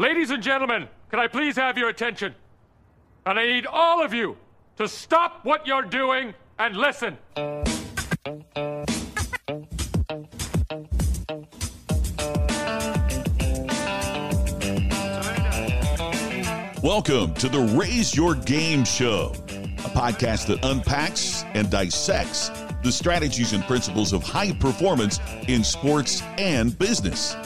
Ladies and gentlemen, can I please have your attention? And I need all of you to stop what you're doing and listen. Welcome to the Raise Your Game Show, a podcast that unpacks and dissects the strategies and principles of high performance in sports and business.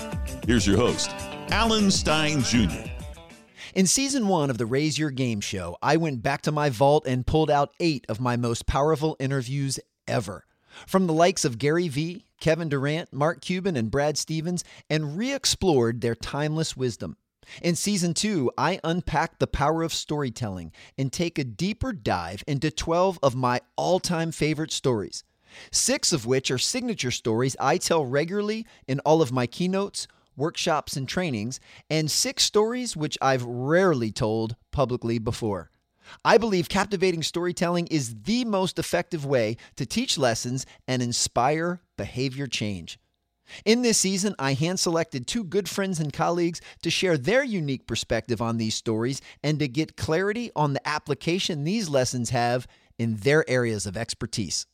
Here's your host, Alan Stein Jr. In season one of the Raise Your Game show, I went back to my vault and pulled out eight of my most powerful interviews ever. From the likes of Gary Vee, Kevin Durant, Mark Cuban, and Brad Stevens, and re explored their timeless wisdom. In season two, I unpack the power of storytelling and take a deeper dive into 12 of my all time favorite stories, six of which are signature stories I tell regularly in all of my keynotes, workshops, and trainings, and six stories which I've rarely told publicly before. I believe captivating storytelling is the most effective way to teach lessons and inspire behavior change. In this season, I hand selected two good friends and colleagues to share their unique perspective on these stories and to get clarity on the application these lessons have in their areas of expertise.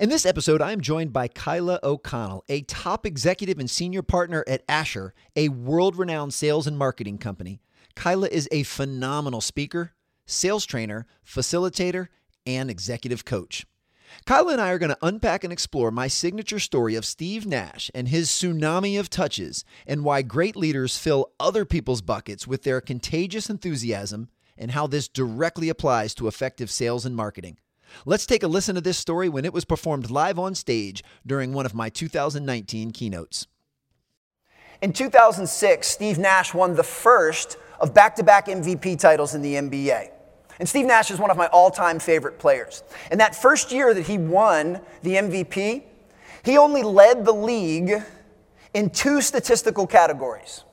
In this episode, I am joined by Kyla O'Connell, a top executive and senior partner at Asher, a world renowned sales and marketing company. Kyla is a phenomenal speaker, sales trainer, facilitator, and executive coach. Kyla and I are going to unpack and explore my signature story of Steve Nash and his tsunami of touches, and why great leaders fill other people's buckets with their contagious enthusiasm, and how this directly applies to effective sales and marketing. Let's take a listen to this story when it was performed live on stage during one of my 2019 keynotes. In 2006, Steve Nash won the first of back to back MVP titles in the NBA. And Steve Nash is one of my all time favorite players. And that first year that he won the MVP, he only led the league in two statistical categories.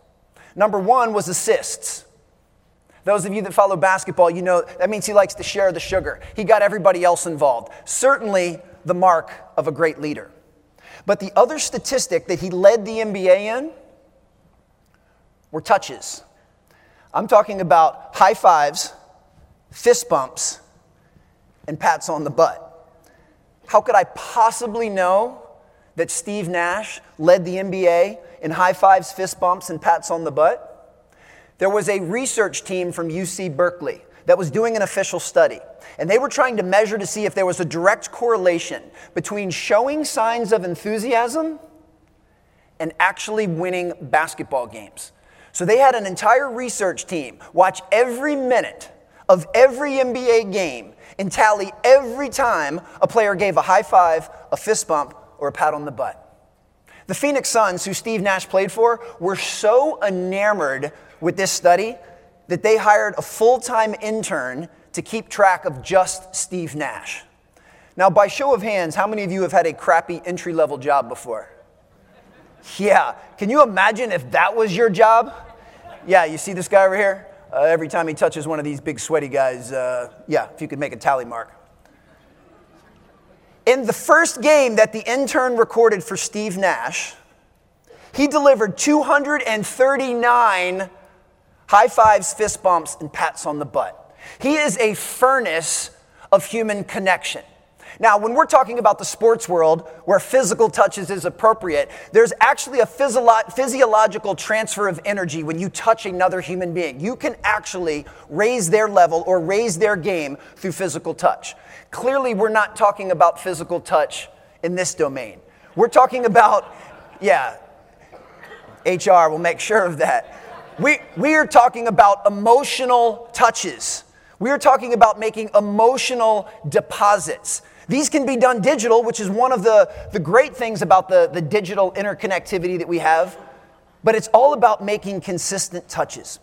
Number one was assists. Those of you that follow basketball, you know that means he likes to share the sugar. He got everybody else involved. Certainly the mark of a great leader. But the other statistic that he led the NBA in were touches. I'm talking about high fives, fist bumps, and pats on the butt. How could I possibly know that Steve Nash led the NBA in high fives, fist bumps, and pats on the butt? There was a research team from UC Berkeley that was doing an official study. And they were trying to measure to see if there was a direct correlation between showing signs of enthusiasm and actually winning basketball games. So they had an entire research team watch every minute of every NBA game and tally every time a player gave a high five, a fist bump, or a pat on the butt. The Phoenix Suns, who Steve Nash played for, were so enamored with this study that they hired a full time intern to keep track of just Steve Nash. Now, by show of hands, how many of you have had a crappy entry level job before? Yeah, can you imagine if that was your job? Yeah, you see this guy over here? Uh, every time he touches one of these big sweaty guys, uh, yeah, if you could make a tally mark. In the first game that the intern recorded for Steve Nash, he delivered 239 high fives, fist bumps, and pats on the butt. He is a furnace of human connection. Now, when we're talking about the sports world where physical touches is appropriate, there's actually a physiolo- physiological transfer of energy when you touch another human being. You can actually raise their level or raise their game through physical touch. Clearly, we're not talking about physical touch in this domain. We're talking about, yeah, HR will make sure of that. We, we are talking about emotional touches. We are talking about making emotional deposits. These can be done digital, which is one of the, the great things about the, the digital interconnectivity that we have, but it's all about making consistent touches.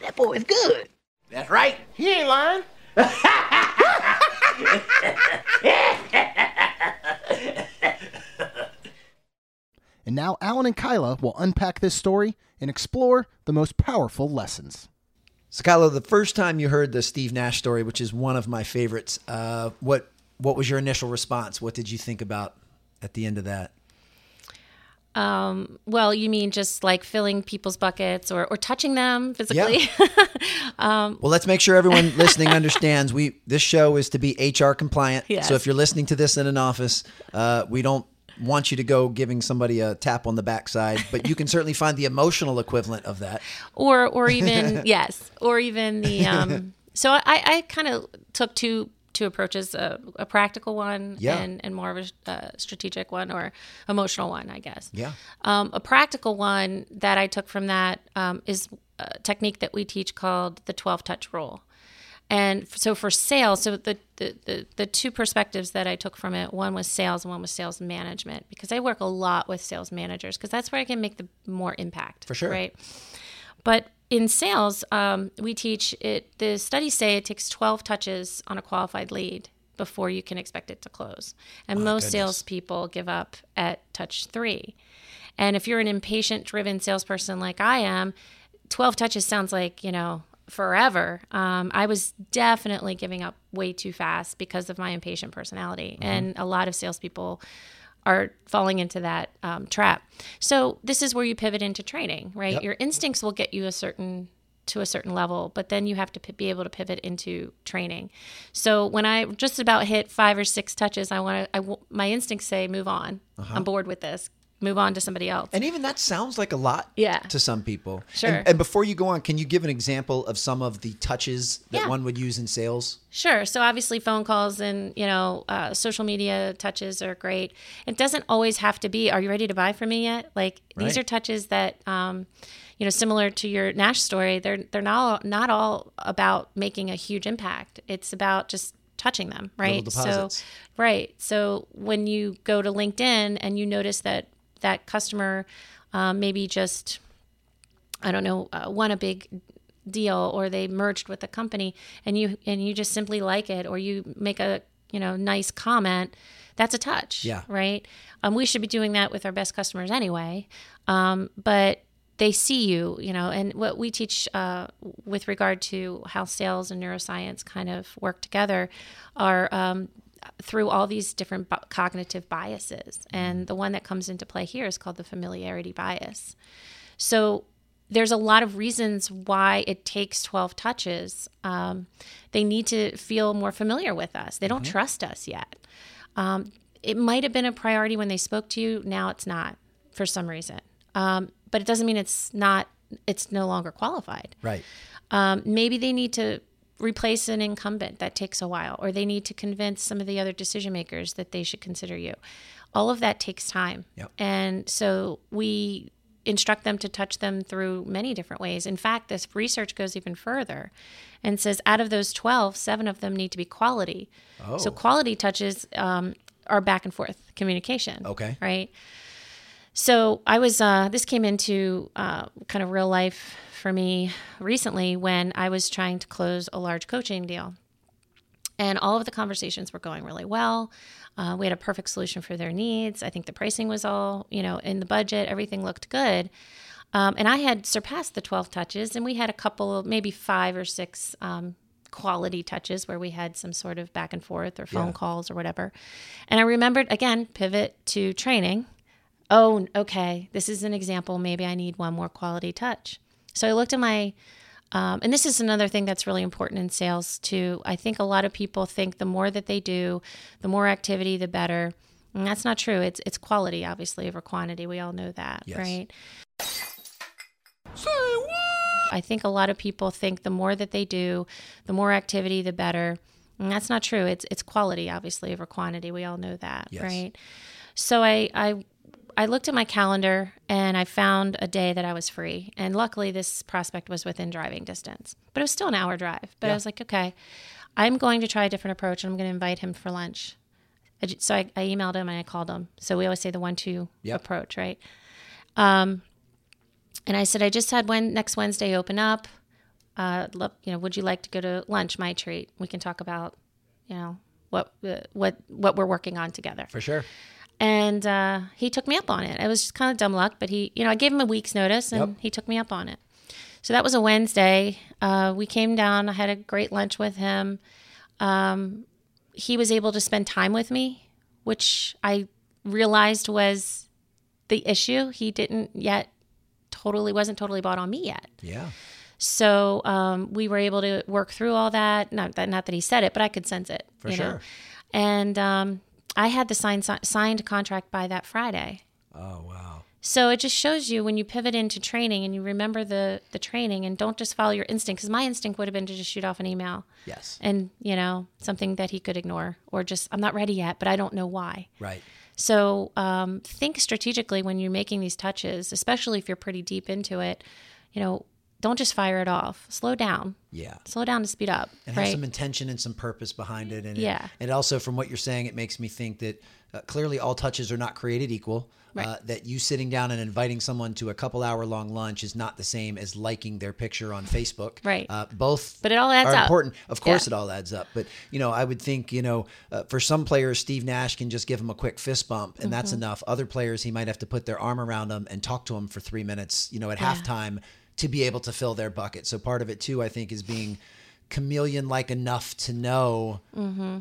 That boy is good. That's right. He ain't lying. And now Alan and Kyla will unpack this story and explore the most powerful lessons. So, Kyla, the first time you heard the Steve Nash story, which is one of my favorites, uh, what what was your initial response? What did you think about at the end of that? Um, well, you mean just like filling people's buckets or, or touching them physically? um Well, let's make sure everyone listening understands. We this show is to be HR compliant. Yes. So if you're listening to this in an office, uh, we don't want you to go giving somebody a tap on the backside, but you can certainly find the emotional equivalent of that. or or even yes, or even the um. So I I kind of took two two approaches: a, a practical one Yeah. and and more of a uh, strategic one or emotional one, I guess. Yeah. Um, a practical one that I took from that um, is a technique that we teach called the 12 touch rule. And so for sales, so the, the, the, the two perspectives that I took from it, one was sales and one was sales management, because I work a lot with sales managers, because that's where I can make the more impact. For sure. Right. But in sales, um, we teach it, the studies say it takes 12 touches on a qualified lead before you can expect it to close. And most salespeople give up at touch three. And if you're an impatient driven salesperson like I am, 12 touches sounds like, you know, forever. Um, I was definitely giving up way too fast because of my impatient personality. And a lot of salespeople are falling into that um, trap. So this is where you pivot into training, right? Your instincts will get you a certain to a certain level, but then you have to p- be able to pivot into training. So when I just about hit five or six touches, I want to. I w- my instincts say move on. I'm bored with this. Move on to somebody else. And even that sounds like a lot Yeah. to some people. Sure. And, and before you go on, can you give an example of some of the touches that Yeah. one would use in sales? Sure. So obviously, phone calls and you know uh, social media touches are great. It doesn't always have to be. Are you ready to buy from me yet? Like these are touches that, um, you know, similar to your Nash story. They're they're not not all about making a huge impact. It's about just touching them, right? So, right. So when you go to LinkedIn and you notice that that customer um, maybe just I don't know, uh, won a big deal or they merged with a company and you and you just simply like it or you make a you know nice comment that's a touch Yeah. right um, we should be doing that with our best customers anyway um, but they see you you know and what we teach uh, with regard to how sales and neuroscience kind of work together are um, through all these different cognitive biases and the one that comes into play here is called the familiarity bias so there's a lot of reasons why it takes 12 touches. Um, they need to feel more familiar with us. They don't trust us yet. Um, it might have been a priority when they spoke to you. Now it's not for some reason. Um, but it doesn't mean it's not, it's no longer qualified. Right. Um, maybe they need to replace an incumbent that takes a while, or they need to convince some of the other decision makers that they should consider you. All of that takes time. Yep. And so we instruct them to touch them through many different ways. In fact, this research goes even further and says out of those 12, seven of them need to be quality. Oh. So quality touches um, are back and forth communication. Okay. Right. So I was, uh, this came into uh, kind of real life for me recently when I was trying to close a large coaching deal. And all of the conversations were going really well. Uh, we had a perfect solution for their needs. I think the pricing was all, you know, in the budget. Everything looked good. Um, and I had surpassed the 12 touches, and we had a couple, maybe five or six um, quality touches where we had some sort of back and forth or phone calls or whatever. And I remembered, again, pivot to training. Oh, okay, this is an example. Maybe I need one more quality touch. So I looked at my um, and this is another thing that's really important in sales too. I think a lot of people think the more that they do, the more activity, the better. And that's not true. It's it's quality, obviously, over quantity. We all know that, Yes. right? I think a lot of people think the more that they do, the more activity, the better. And that's not true. It's it's quality, obviously, over quantity. We all know that, Yes. right? So I I I looked at my calendar and I found a day that I was free. And luckily, this prospect was within driving distance, but it was still an hour drive. But I was like, okay, I'm going to try a different approach and I'm going to invite him for lunch. I So I, I emailed him and I called him. So we always say the one two Yep. approach, right? Um, and I said, I just had when next Wednesday open up. Uh, you know, would you like to go to lunch? My treat. We can talk about, you know, what uh, what what we're working on together. For sure. And uh, he took me up on it. It was just kind of dumb luck, but he, you know, I gave him a week's notice and Yep. he took me up on it. So that was a Wednesday. Uh, we came down. I had a great lunch with him. Um, he was able to spend time with me, which I realized was the issue. He didn't yet totally wasn't totally bought on me yet. Yeah. So um, we were able to work through all that. Not that not that he said it, but I could sense it. For sure. Know? And um, I had the signed signed contract by that Friday. Oh wow. So it just shows you when you pivot into training and you remember the the training and don't just follow your instinct because my instinct would have been to just shoot off an email Yes. and you know something that he could ignore or just I'm not ready yet, but I don't know why. Right. So um, think strategically when you're making these touches, especially if you're pretty deep into it. You know, don't just fire it off. Slow down. Yeah. Slow down to speed up. and right. have some intention and some purpose behind it. And it- Yeah. and also from what you're saying, it makes me think that uh, clearly all touches are not created equal. Right. Uh, that you sitting down and inviting someone to a couple hour long lunch is not the same as liking their picture on Facebook. Right. Uh, both, But it all adds are up. important. Of course, Yeah. it all adds up. But you know, I would think you know, uh, for some players, Steve Nash can just give them a quick fist bump, and that's Mm-hmm. enough. Other players, he might have to put their arm around them and talk to them for three minutes. You know, at halftime to be able to fill their bucket. So part of it too, I think, is being chameleon like enough to know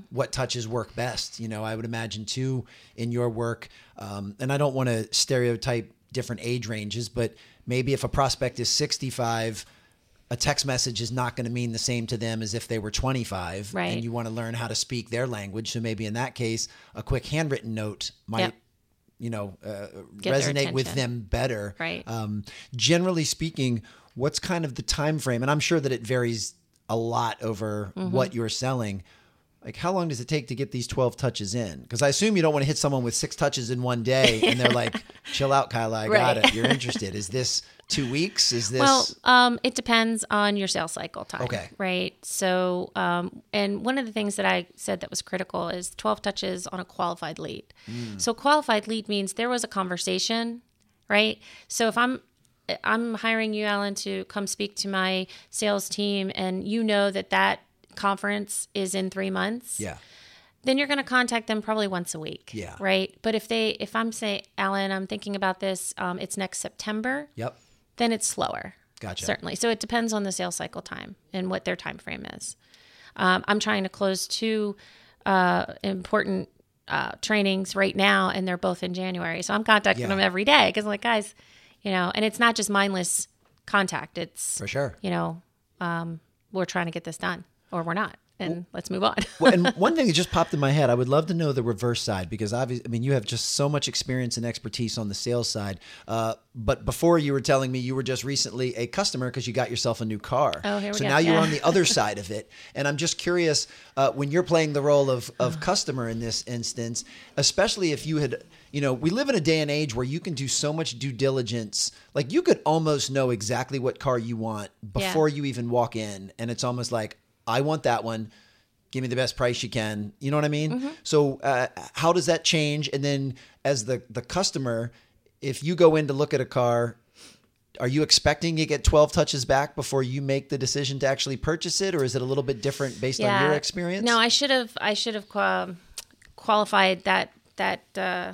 what touches work best. You know, I would imagine too in your work, um, and I don't want to stereotype different age ranges, but maybe if a prospect is 65, a text message is not going to mean the same to them as if they were 25 Right. and you want to learn how to speak their language. So maybe in that case, a quick handwritten note might. Yep. You know, uh, resonate with them better. Right. Um, generally speaking, what's kind of the time frame? And I'm sure that it varies a lot over Mm-hmm. what you're selling. Like, how long does it take to get these 12 touches in? Because I assume you don't want to hit someone with six touches in one day, and they're like, "Chill out, Kyla. I got Right. it. You're interested. Is this two weeks? Is this?" Well, um, it depends on your sales cycle time. Okay. Right. So, um, and one of the things that I said that was critical is 12 touches on a qualified lead. Mm. So, qualified lead means there was a conversation, right? So, if I'm I'm hiring you, Alan, to come speak to my sales team, and you know that that conference is in three months yeah, then you're going to contact them probably once a week. Yeah. Right. But if they, if I'm saying, Alan, I'm thinking about this, um, it's next September, yep, then it's slower. Gotcha. Certainly. So it depends on the sales cycle time and what their time frame is. Um, I'm trying to close two uh, important uh, trainings right now, and they're both in January. So I'm contacting Yeah. them every day because like, guys, you know, and it's not just mindless contact. It's for sure. you know, um, we're trying to get this done, or we're not, and let's move on. well, and one thing that just popped in my head, I would love to know the reverse side because obviously, I mean, you have just so much experience and expertise on the sales side. Uh, but before you were telling me you were just recently a customer because you got yourself a new car. Oh, here we so go. now you're on the other side of it, and I'm just curious uh, when you're playing the role of of customer in this instance, especially if you had. You know, we live in a day and age where you can do so much due diligence. Like you could almost know exactly what car you want before you even walk in. And it's almost like, I want that one give me the best price you can. You know what I mean? Mm-hmm. So uh, how does that change? And then as the the customer, if you go in to look at a car, are you expecting to get 12 touches back before you make the decision to actually purchase it, or is it a little bit different based on your experience? No, I should have. I should have qua- qualified that that uh,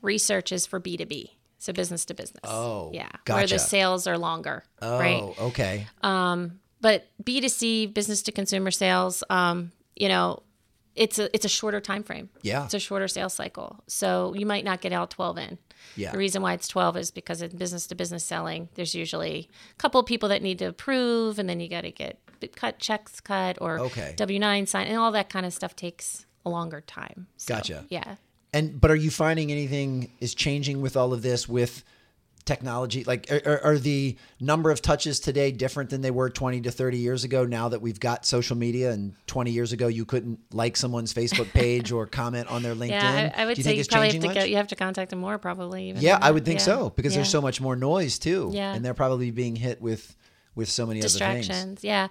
research is for B two B, so business to business. Oh, yeah, gotcha. where the sales are longer, oh, right? okay. But B two C, business to consumer sales, um, you know, it's a it's a shorter time frame. Yeah. it's a shorter sales cycle, so you might not get all twelve in. Yeah. The reason why it's 12 is because in business to business selling, there's usually a couple of people that need to approve, and then you got to get cut checks cut or Okay. W 9 sign, and all that kind of stuff takes a longer time. So, Gotcha. Yeah. And but are you finding anything is changing with all of this with technology? Like, are, are- the number of touches today different than they were 20 to 30 years ago now that we've got social media? And 20 years ago, you couldn't like someone's Facebook page or comment on their LinkedIn? Yeah, I, I would Do you say think you it's probably have changing to go. You have to contact them more, probably. Even Yeah, I would think Yeah. so because there's so much more noise too. Yeah. And they're probably being hit with with so many other things. distractions. Yeah.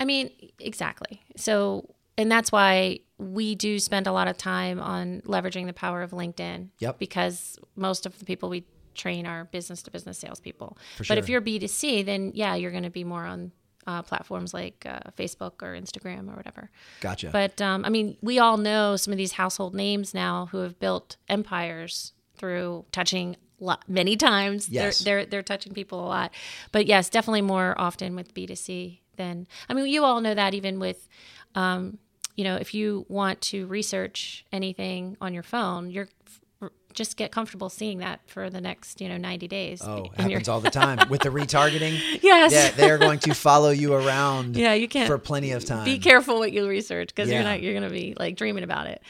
I mean, exactly. So, and that's why we do spend a lot of time on leveraging the power of LinkedIn. Yep. Because most of the people we train our business to business salespeople. For But if you're B2C, then yeah, you're going to be more on uh, platforms like uh, Facebook or Instagram or whatever. Gotcha. But um, I mean, we all know some of these household names now who have built empires through touching lot, many times. Yes. They're, they're they're touching people a lot, but yes, definitely more often with B two C than. I mean, you all know that even with. Um, you know, if you want to research anything on your phone, you're just get comfortable seeing that for the next, you know, 90 days. Oh, And it happens all the time with the retargeting. Yes. Yeah, they are going to follow you around. Yeah, you can't for plenty of time. Be careful what you research because Yeah. you're not you're going to be like dreaming about it.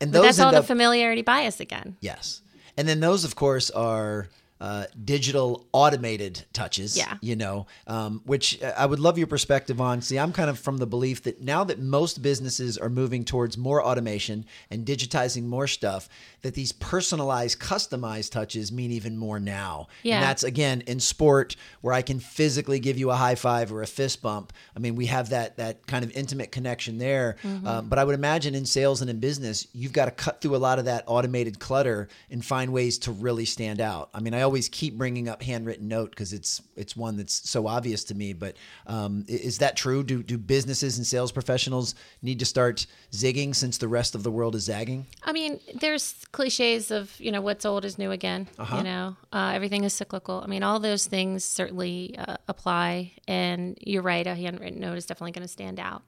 And those that's all the familiarity bias again. Yes. And then those, of course, are uh, digital automated touches. Yeah. You know, um, which I would love your perspective on. See, I'm kind of from the belief that now that most businesses are moving towards more automation and digitizing more stuff, that these personalized, customized touches mean even more now. Yeah. And that's again in sport where I can physically give you a high five or a fist bump. I mean, we have that that kind of intimate connection there. Mm-hmm. Um, but I would imagine in sales and in business, you've got to cut through a lot of that automated clutter and find ways to really stand out. I mean, I always keep bringing up handwritten note because it's it's one that's so obvious to me. But um, is that true? Do do businesses and sales professionals need to start zigging since the rest of the world is zagging? I mean, there's cliches of you know what's old is new again. Uh-huh. You know, uh, everything is cyclical. I mean, all those things certainly uh, apply. And you're right, a handwritten note is definitely going to stand out.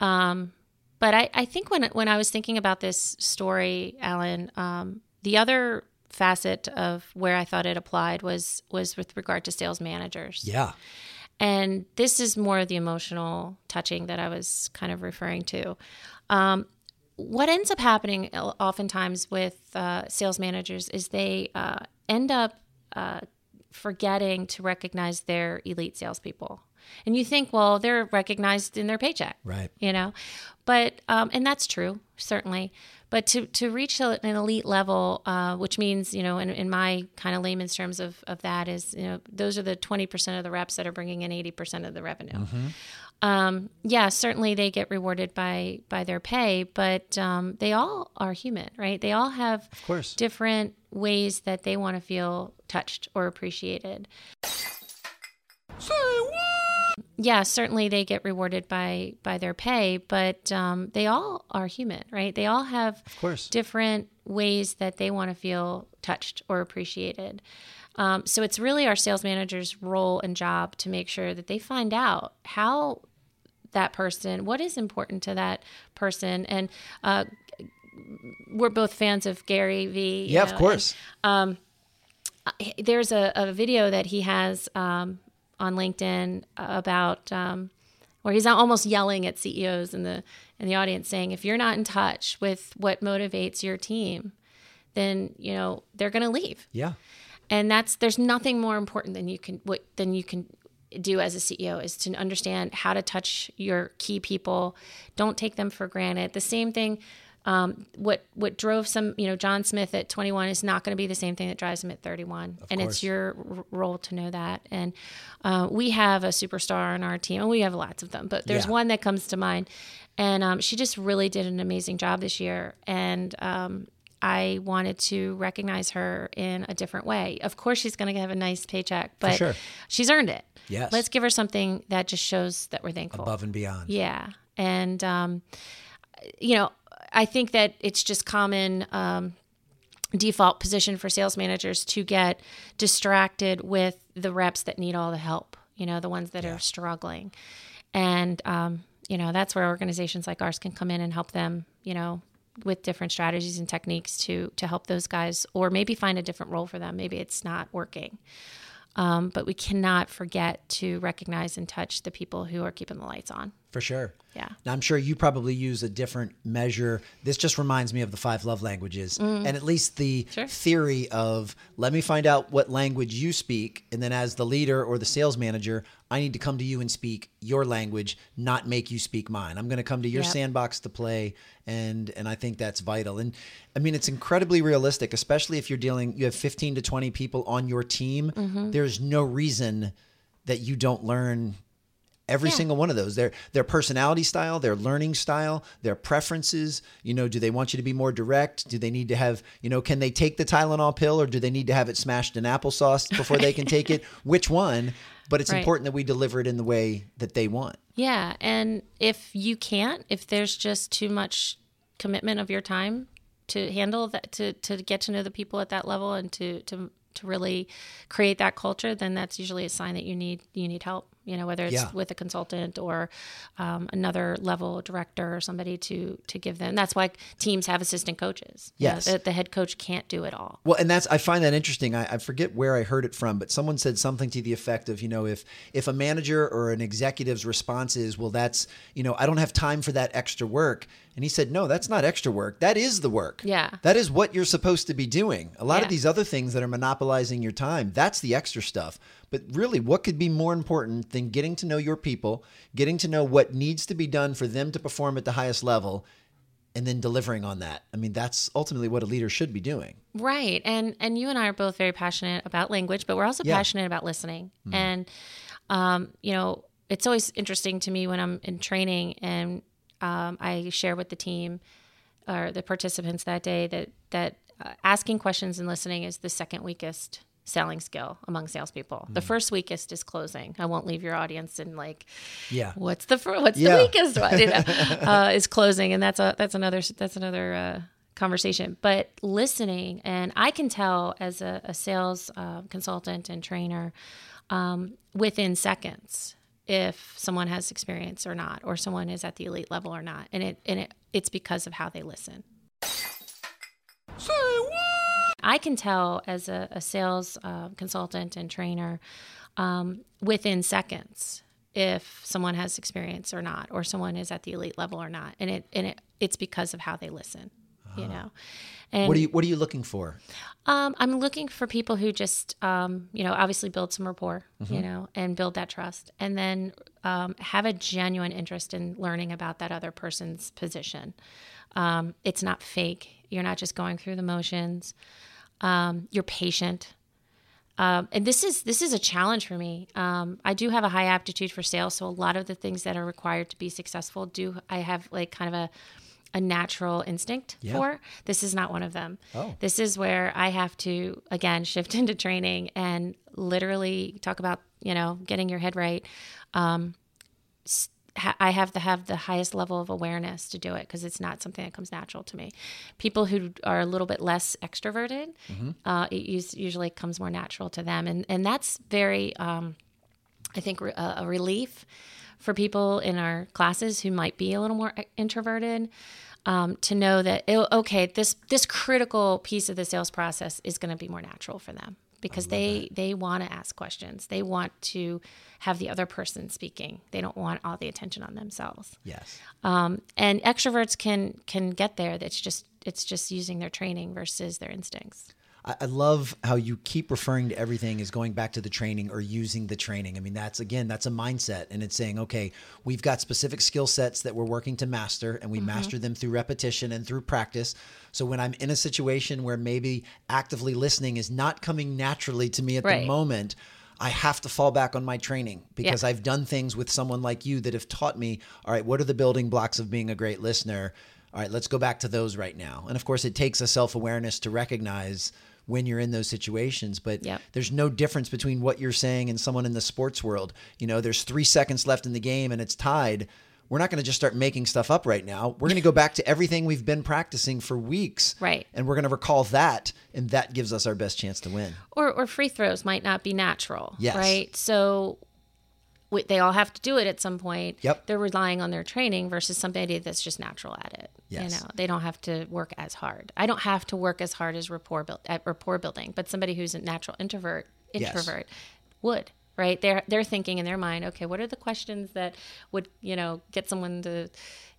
Um, but I, I think when when I was thinking about this story, Alan, um, the other facet of where I thought it applied was was with regard to sales managers. Yeah. And this is more of the emotional touching that I was kind of referring to. Um, what ends up happening oftentimes with uh, sales managers is they uh, end up uh, forgetting to recognize their elite salespeople. And you think, well, they're recognized in their paycheck, Right. You know, but um, and that's true certainly. But to to reach an elite level, uh, which means you know, in, in my kind of layman's terms of of that is you know, those are the twenty percent of the reps that are bringing in eighty percent of the revenue. Um, yeah, certainly they get rewarded by by their pay, but um, they all are human, right? They all have of course. different ways that they want to feel touched or appreciated. Yeah, certainly they get rewarded by by their pay, but um, they all are human, right? They all have of course. different ways that they want to feel touched or appreciated. Um, so it's really our sales manager's role and job to make sure that they find out how that person, what is important to that person, and uh, we're both fans of Gary Vee. you Yeah, of know, course. there's a, a video that he has um, on LinkedIn about um, where he's almost yelling at CEOs in the in the audience, saying, "If you're not in touch with what motivates your team, then you know they're going to leave." Yeah. And that's there's nothing more important than you can what than you can do as a CEO is to understand how to touch your key people. Don't take them for granted. The same thing. Um, what what drove some you know John Smith at 21 is not going to be the same thing that drives him at 31, and course. it's your r- role to know that. And uh, we have a superstar on our team, and we have lots of them, but there's Yeah. one that comes to mind, and um, she just really did an amazing job this year, and um, I wanted to recognize her in a different way. Of course, she's going to have a nice paycheck, but sure. she's earned it. Yes. Let's give her something that just shows that we're thankful. Above and beyond. Yeah. And, um, you know, I think that it's just common um, default position for sales managers to get distracted with the reps that need all the help, you know, the ones that are struggling. And, um, you know, that's where organizations like ours can come in and help them, you know, with different strategies and techniques to to help those guys or maybe find a different role for them. Maybe it's not working. Um, but we cannot forget to recognize and touch the people who are keeping the lights on. For sure. Yeah. Now, I'm sure you probably use a different measure. This just reminds me of the five love languages and at least the Mm. Sure. theory of let me find out what language you speak. And then, as the leader or the sales manager, I need to come to you and speak your language, not make you speak mine. I'm going to come to your Yep. sandbox to play. And, and I think that's vital. And I mean, it's incredibly realistic, especially if you're dealing, you have 15 to 20 people on your team. Mm-hmm. There's no reason that you don't learn every single one of those. Their their personality style their learning style their preferences you know do they want you to be more direct? Do they need to have you know can they take the tylenol pill or do they need to have it smashed in applesauce before they can take it? Which one? But it's Right. important that we deliver it in the way that they want. Yeah, and if you can't, if there's just too much commitment of your time to handle that, to to get to know the people at that level, and to to to really create that culture, then that's usually a sign that you need you need help. You know, whether it's Yeah. with a consultant or um, another level director or somebody to to give them. That's why teams have assistant coaches. You know, Yes. the, the head coach can't do it all. Well, and that's I find that interesting. I, I forget where I heard it from, but someone said something to the effect of, you know, if if a manager or an executive's response is, well, that's you know, I don't have time for that extra work, and he said, no, that's not extra work. That is the work. Yeah. that is what you're supposed to be doing. A lot Yeah. of these other things that are monopolizing your time, that's the extra stuff. But really, what could be more important than getting to know your people, getting to know what needs to be done for them to perform at the highest level? And then delivering on that. I mean, that's ultimately what a leader should be doing. Right. And and you and I are both very passionate about language, but we're also Yeah. Mm-hmm. passionate about listening. And um, you know, it's always interesting to me when I'm in training and um, I share with the team or the participants that day that that uh, asking questions and listening is the second weakest selling skill among salespeople. Mm. The first weakest is closing. I won't leave your audience in like Yeah. what's the fir- what's Yeah. the weakest one you know, uh, is closing and that's a that's another that's another uh, conversation but listening and i can tell as a, a sales uh, consultant and trainer um, within seconds if someone has experience or not or someone is at the elite level or not and it and it, it's because of how they listen I can tell as a, a sales uh, consultant and trainer um, within seconds if someone has experience or not, or someone is at the elite level or not, and it and it it's because of how they listen, you know. And What are you What are you looking for? um, I'm looking for people who just, um, you know, obviously build some rapport, you know, and build that trust, and then um, have a genuine interest in learning about that other person's position. Um, it's not fake. You're not just going through the motions. Um, you're patient. Um, and this is this is a challenge for me. Um, I do have a high aptitude for sales, so a lot of the things that are required to be successful do I have like kind of a a natural instinct for. This is not one of them. Oh. This is where I have to again shift into training and literally talk about you know getting your head right. Um, ha- I have to have the highest level of awareness to do it because it's not something that comes natural to me. People who are a little bit less extroverted, uh, it us- usually comes more natural to them, and and that's very, um, I think, re- a, relief for people in our classes who might be a little more e- introverted. Um, to know that oh, okay, this this critical piece of the sales process is going to be more natural for them because they they want to ask questions. They want to have the other person speaking. They don't want all the attention on themselves. Yes. Um, and extroverts can can get there. It's just it's just using their training versus their instincts. I, I love how you keep referring to everything as going back to the training or using the training. I mean, that's again, that's a mindset, and it's saying, okay, we've got specific skill sets that we're working to master, and we mm-hmm. master them through repetition and through practice. So when I'm in a situation where maybe actively listening is not coming naturally to me at the moment. I have to fall back on my training because Yeah. I've done things with someone like you that have taught me, all right, what are the building blocks of being a great listener? All right, let's go back to those right now. And of course, it takes a self awareness to recognize when you're in those situations, but Yep. there's no difference between what you're saying and someone in the sports world. You know, there's three seconds left in the game and it's tied. We're not going to just start making stuff up right now. We're going to go back to everything we've been practicing for weeks. Right. And we're going to recall that, and that gives us our best chance to win. Or or free throws might not be natural. Yes. Right. So they all have to do it at some point. Yep. They're relying on their training versus somebody that's just natural at it. Yes. You know, they don't have to work as hard. I don't have to work as hard as rapport build at rapport building, but somebody who's a natural introvert Yes. introvert would. Right. They're they're thinking in their mind, okay, what are the questions that would, you know, get someone to,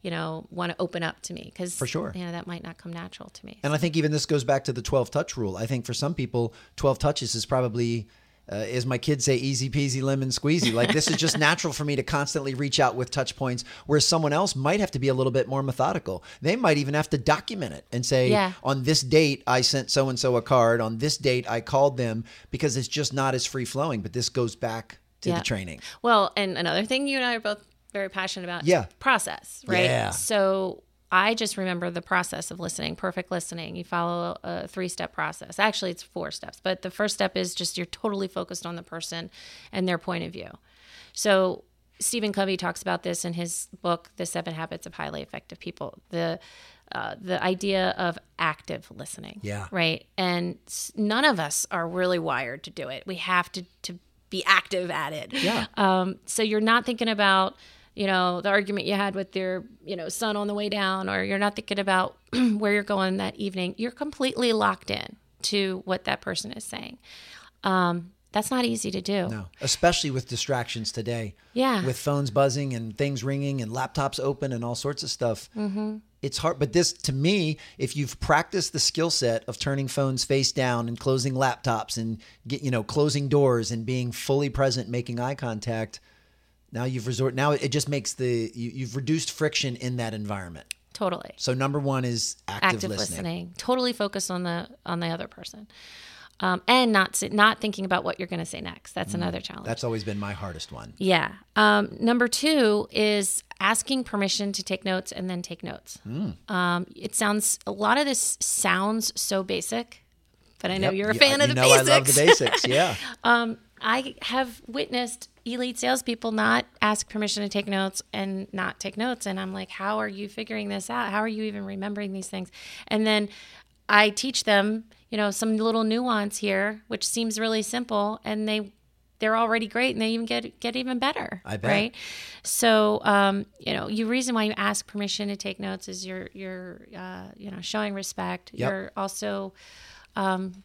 you know, want to open up to me? Because For sure. you know, that might not come natural to me. And I think even this goes back to the 12 touch rule. I think for some people, 12 touches is probably, uh, as my kids say, easy peasy lemon squeezy. Like this is just natural for me to constantly reach out with touch points, whereas someone else might have to be a little bit more methodical. They might even have to document it and say, Yeah. on this date, I sent so and so a card. On this date, I called them because it's just not as free flowing. But this goes back to Yeah. the training. Well, and another thing you and I are both very passionate about Yeah. process, right? Yeah. So I just remember the process of listening, perfect listening. You follow a three step process. Actually, it's four steps, but the first step is just you're totally focused on the person and their point of view. So Stephen Covey talks about this in his book, The Seven Habits of Highly Effective People. The uh, the idea of active listening. Yeah. Right. And none of us are really wired to do it. We have to to be active at it. Yeah. Um, so you're not thinking about you know the argument you had with your you know son on the way down, or you're not thinking about where you're going that evening. You're completely locked in to what that person is saying. Um, that's not easy to do. No, especially with distractions today. Yeah. With phones buzzing and things ringing and laptops open and all sorts of stuff. Mm-hmm. It's hard. But this, to me, if you've practiced the skill set of turning phones face down and closing laptops and get, you know, closing doors and being fully present, making eye contact, now you've resort. Now it just makes the you, you've reduced friction in that environment. Totally. So number one is active, active listening. listening. Totally focus on the on the other person, um, and not not thinking about what you're going to say next. That's another challenge. Mm. That's always been my hardest one. yeah. Um, number two is asking permission to take notes and then take notes. Hmm. Um, it sounds a lot of this sounds so basic, but I know Yep. you're a You- fan of you the know basics. I love the basics. Yeah. I have witnessed elite salespeople not ask permission to take notes and not take notes. And I'm like, how are you figuring this out? How are you even remembering these things? And then I teach them, you know, some little nuance here, which seems really simple, and they they're already great and they even get get even better. I bet. Right. So um, you know, you reason why you ask permission to take notes is you're you're uh, you know showing respect. Yep. You're also um,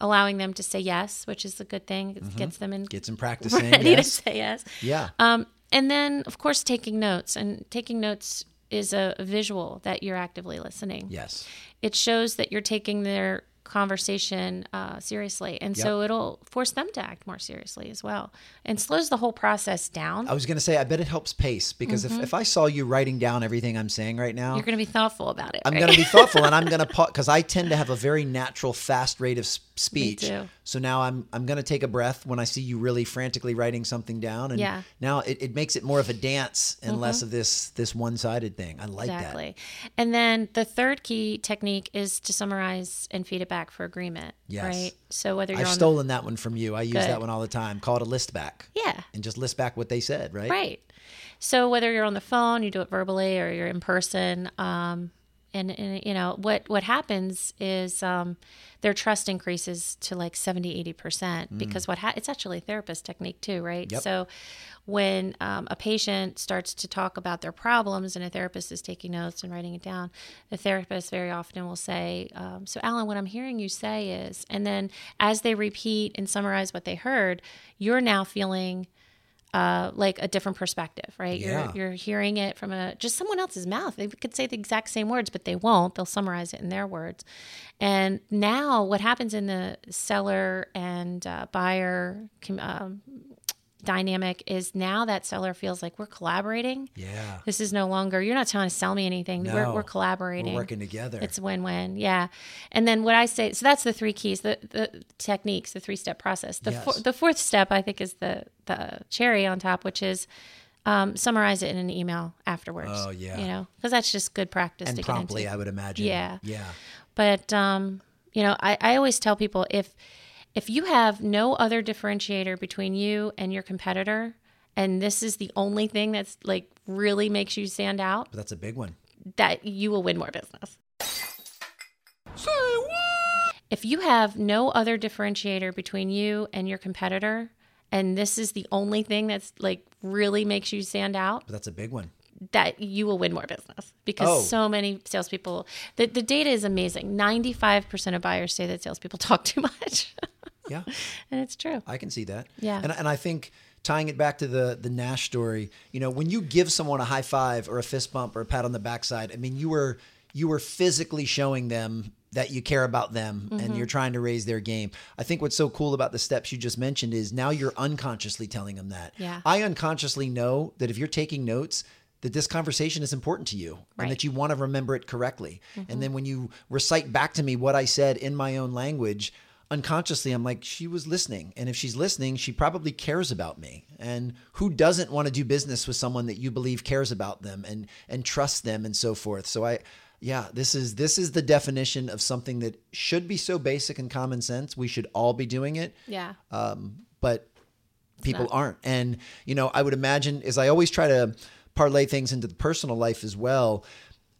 allowing them to say yes, which is a good thing. It gets them in gets them practicing. ready yes. to say yes. Yeah. Um, and then, of course, taking notes. And taking notes is a visual that you're actively listening. yes. It shows that you're taking their conversation uh, seriously. And so it'll force them to act more seriously as well and slows the whole process down. I was going to say, I bet it helps pace because if, if I saw you writing down everything I'm saying right now, Mm-hmm. You're going to be thoughtful about it. I'm right? going to be thoughtful and I'm going to pause because I tend to have a very natural, fast rate of speech. So now I'm I'm going to take a breath when I see you really frantically writing something down, and Yeah. now it, it makes it more of a dance and less of this this one sided thing. I like that. Exactly. And then the third key technique is to summarize and feed it back for agreement. Yes. Right. So whether you're I've stolen that one from you. I use Good. that one all the time. Call it a list back. Yeah. And just list back what they said. Right. Right. So whether you're on the phone, you do it verbally, or you're in person, um, and, and you know what what happens is um, their trust increases to like 70 80 percent because what ha- it's actually a therapist technique too right Yep. so when um, a patient starts to talk about their problems and a therapist is taking notes and writing it down the therapist very often will say um, so alan what i'm hearing you say is and then as they repeat and summarize what they heard you're now feeling uh, like a different perspective, right? Yeah. You're you're hearing it from a just someone else's mouth. They could say the exact same words, but they won't. They'll summarize it in their words. And now, what happens in the seller and uh, buyer com- um, dynamic is now that seller feels like we're collaborating. Yeah. This is no longer you're not trying to sell me anything. We're, No. we're collaborating. We're working together. It's a win-win. Yeah. And then what I say, so that's the three keys, the the techniques, the three-step process. The Yes. four, the fourth step I think is the the cherry on top, which is um, summarize it in an email afterwards. Oh, yeah. You know, because that's just good practice and to promptly, get I would imagine. Yeah. Yeah. But um, you know, I, I always tell people if if you have no other differentiator between you and your competitor, and this is the only thing that's like really makes you stand out, But that's a big one. that you will win more business. If you have no other differentiator between you and your competitor, and this is the only thing that's like really makes you stand out, But that's a big one. that you will win more business because Oh. so many salespeople. The, the data is amazing. Ninety five percent of buyers say that salespeople talk too much, Yeah. and it's true. I can see that. Yeah. And, and I think tying it back to the the Nash story, you know, when you give someone a high five or a fist bump or a pat on the backside, I mean, you were you were physically showing them that you care about them and Mm-hmm. you're trying to raise their game. I think what's so cool about the steps you just mentioned is now you're unconsciously telling them that. Yeah. I unconsciously know that if you're taking notes, that this conversation is important to you and that you want to remember it correctly. Mm-hmm. And then when you recite back to me what I said in my own language, unconsciously I'm like, she was listening. And if she's listening, she probably cares about me. And who doesn't want to do business with someone that you believe cares about them and and trusts them and so forth. So I yeah, this is this is the definition of something that should be so basic and common sense. We should all be doing it Yeah. Um, but people aren't. And you know, I would imagine as I always try to parlay things into the personal life as well.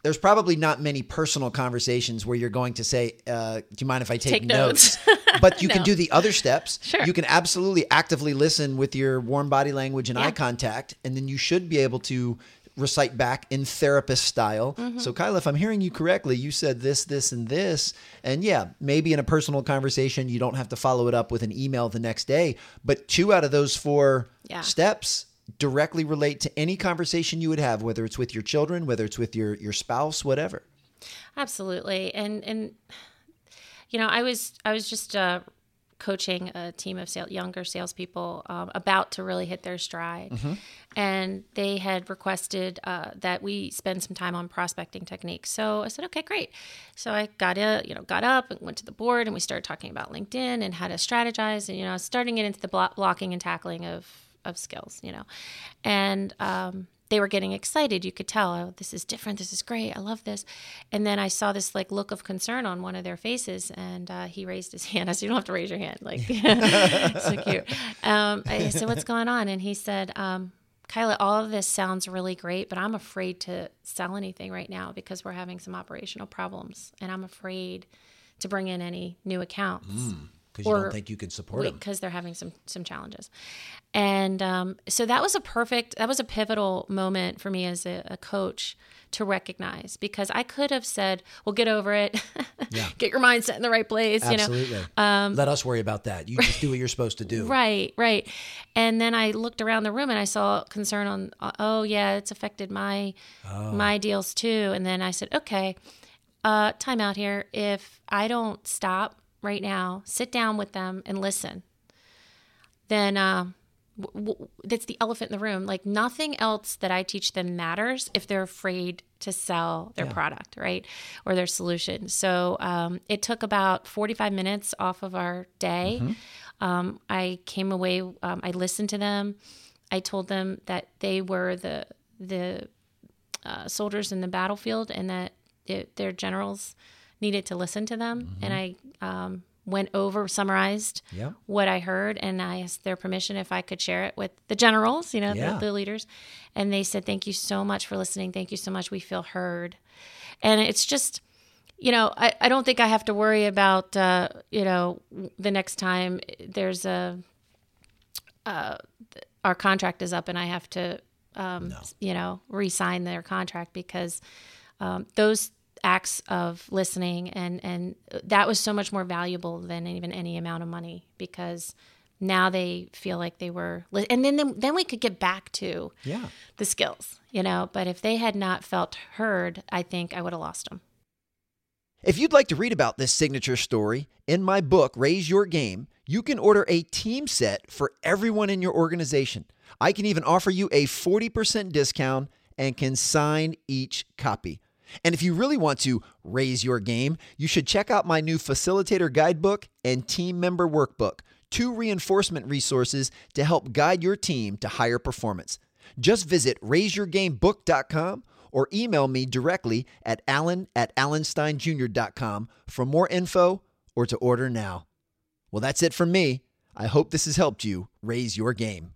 There's probably not many personal conversations where you're going to say, uh, "Do you mind if I take, Take notes. but you can do the other steps. Sure. You can absolutely actively listen with your warm body language and Yeah. eye contact, and then you should be able to recite back in therapist style. Mm-hmm. So, Kyla, if I'm hearing you correctly, you said this, this, and this. And yeah, maybe in a personal conversation, you don't have to follow it up with an email the next day. But two out of those four Yeah. steps directly relate to any conversation you would have, whether it's with your children, whether it's with your, your spouse, whatever. Absolutely, and and you know, I was I was just uh, coaching a team of sale, younger salespeople um, about to really hit their stride, and they had requested uh, that we spend some time on prospecting techniques. So I said, okay, great. So I got a, you know got up and went to the board, and we started talking about LinkedIn and how to strategize, and you know, starting it into the blo- blocking and tackling of of skills, you know, and um, they were getting excited. You could tell, oh, this is different. This is great. I love this. And then I saw this like look of concern on one of their faces, and uh, he raised his hand. I said, "You don't have to raise your hand." Like, so cute. Um, I said, "What's going on?" And he said, um, "Kyla, all of this sounds really great, but I'm afraid to sell anything right now because we're having some operational problems, and I'm afraid to bring in any new accounts." Because you don't think you can support them. because they're having some some challenges and um, so that was a perfect that was a pivotal moment for me as a, a coach to recognize because i could have said well get over it get your mindset in the right place you know Absolutely. Let us worry about that. You just do what you're supposed to do. Right, right. And then I looked around the room and I saw concern on, oh yeah, it's affected my my deals too. And then I said, okay, uh, time out here. If I don't stop right now, sit down with them and listen, then uh, w- w- that's the elephant in the room. Like nothing else that I teach them matters if they're afraid to sell their product, right, or their solution. So um, it took about forty-five minutes off of our day. Um, I came away. Um, I listened to them. I told them that they were the the uh, soldiers in the battlefield and that it, their generals needed to listen to them. And I um, went over, summarized Yeah. what I heard, and I asked their permission if I could share it with the generals, you know, Yeah. the, the leaders. And they said, "Thank you so much for listening. Thank you so much. We feel heard." And it's just you know, I, I don't think I have to worry about, uh, you know, the next time there's a, uh, our contract is up and I have to, um, you know, re-sign their contract because um, those acts of listening and and that was so much more valuable than even any amount of money because now they feel like they were, and then then, then we could get back to Yeah. the skills, you know. But if they had not felt heard, I think I would have lost them. If you'd like to read about this signature story in my book, Raise Your Game, you can order a team set for everyone in your organization. I can even offer you a 40% discount and can sign each copy. And if you really want to raise your game, you should check out my new facilitator guidebook and team member workbook, two reinforcement resources to help guide your team to higher performance. Just visit raiseyourgamebook.com or email me directly at alan at alansteinjr.com for more info or to order now. Well, that's it from me. I hope this has helped you raise your game.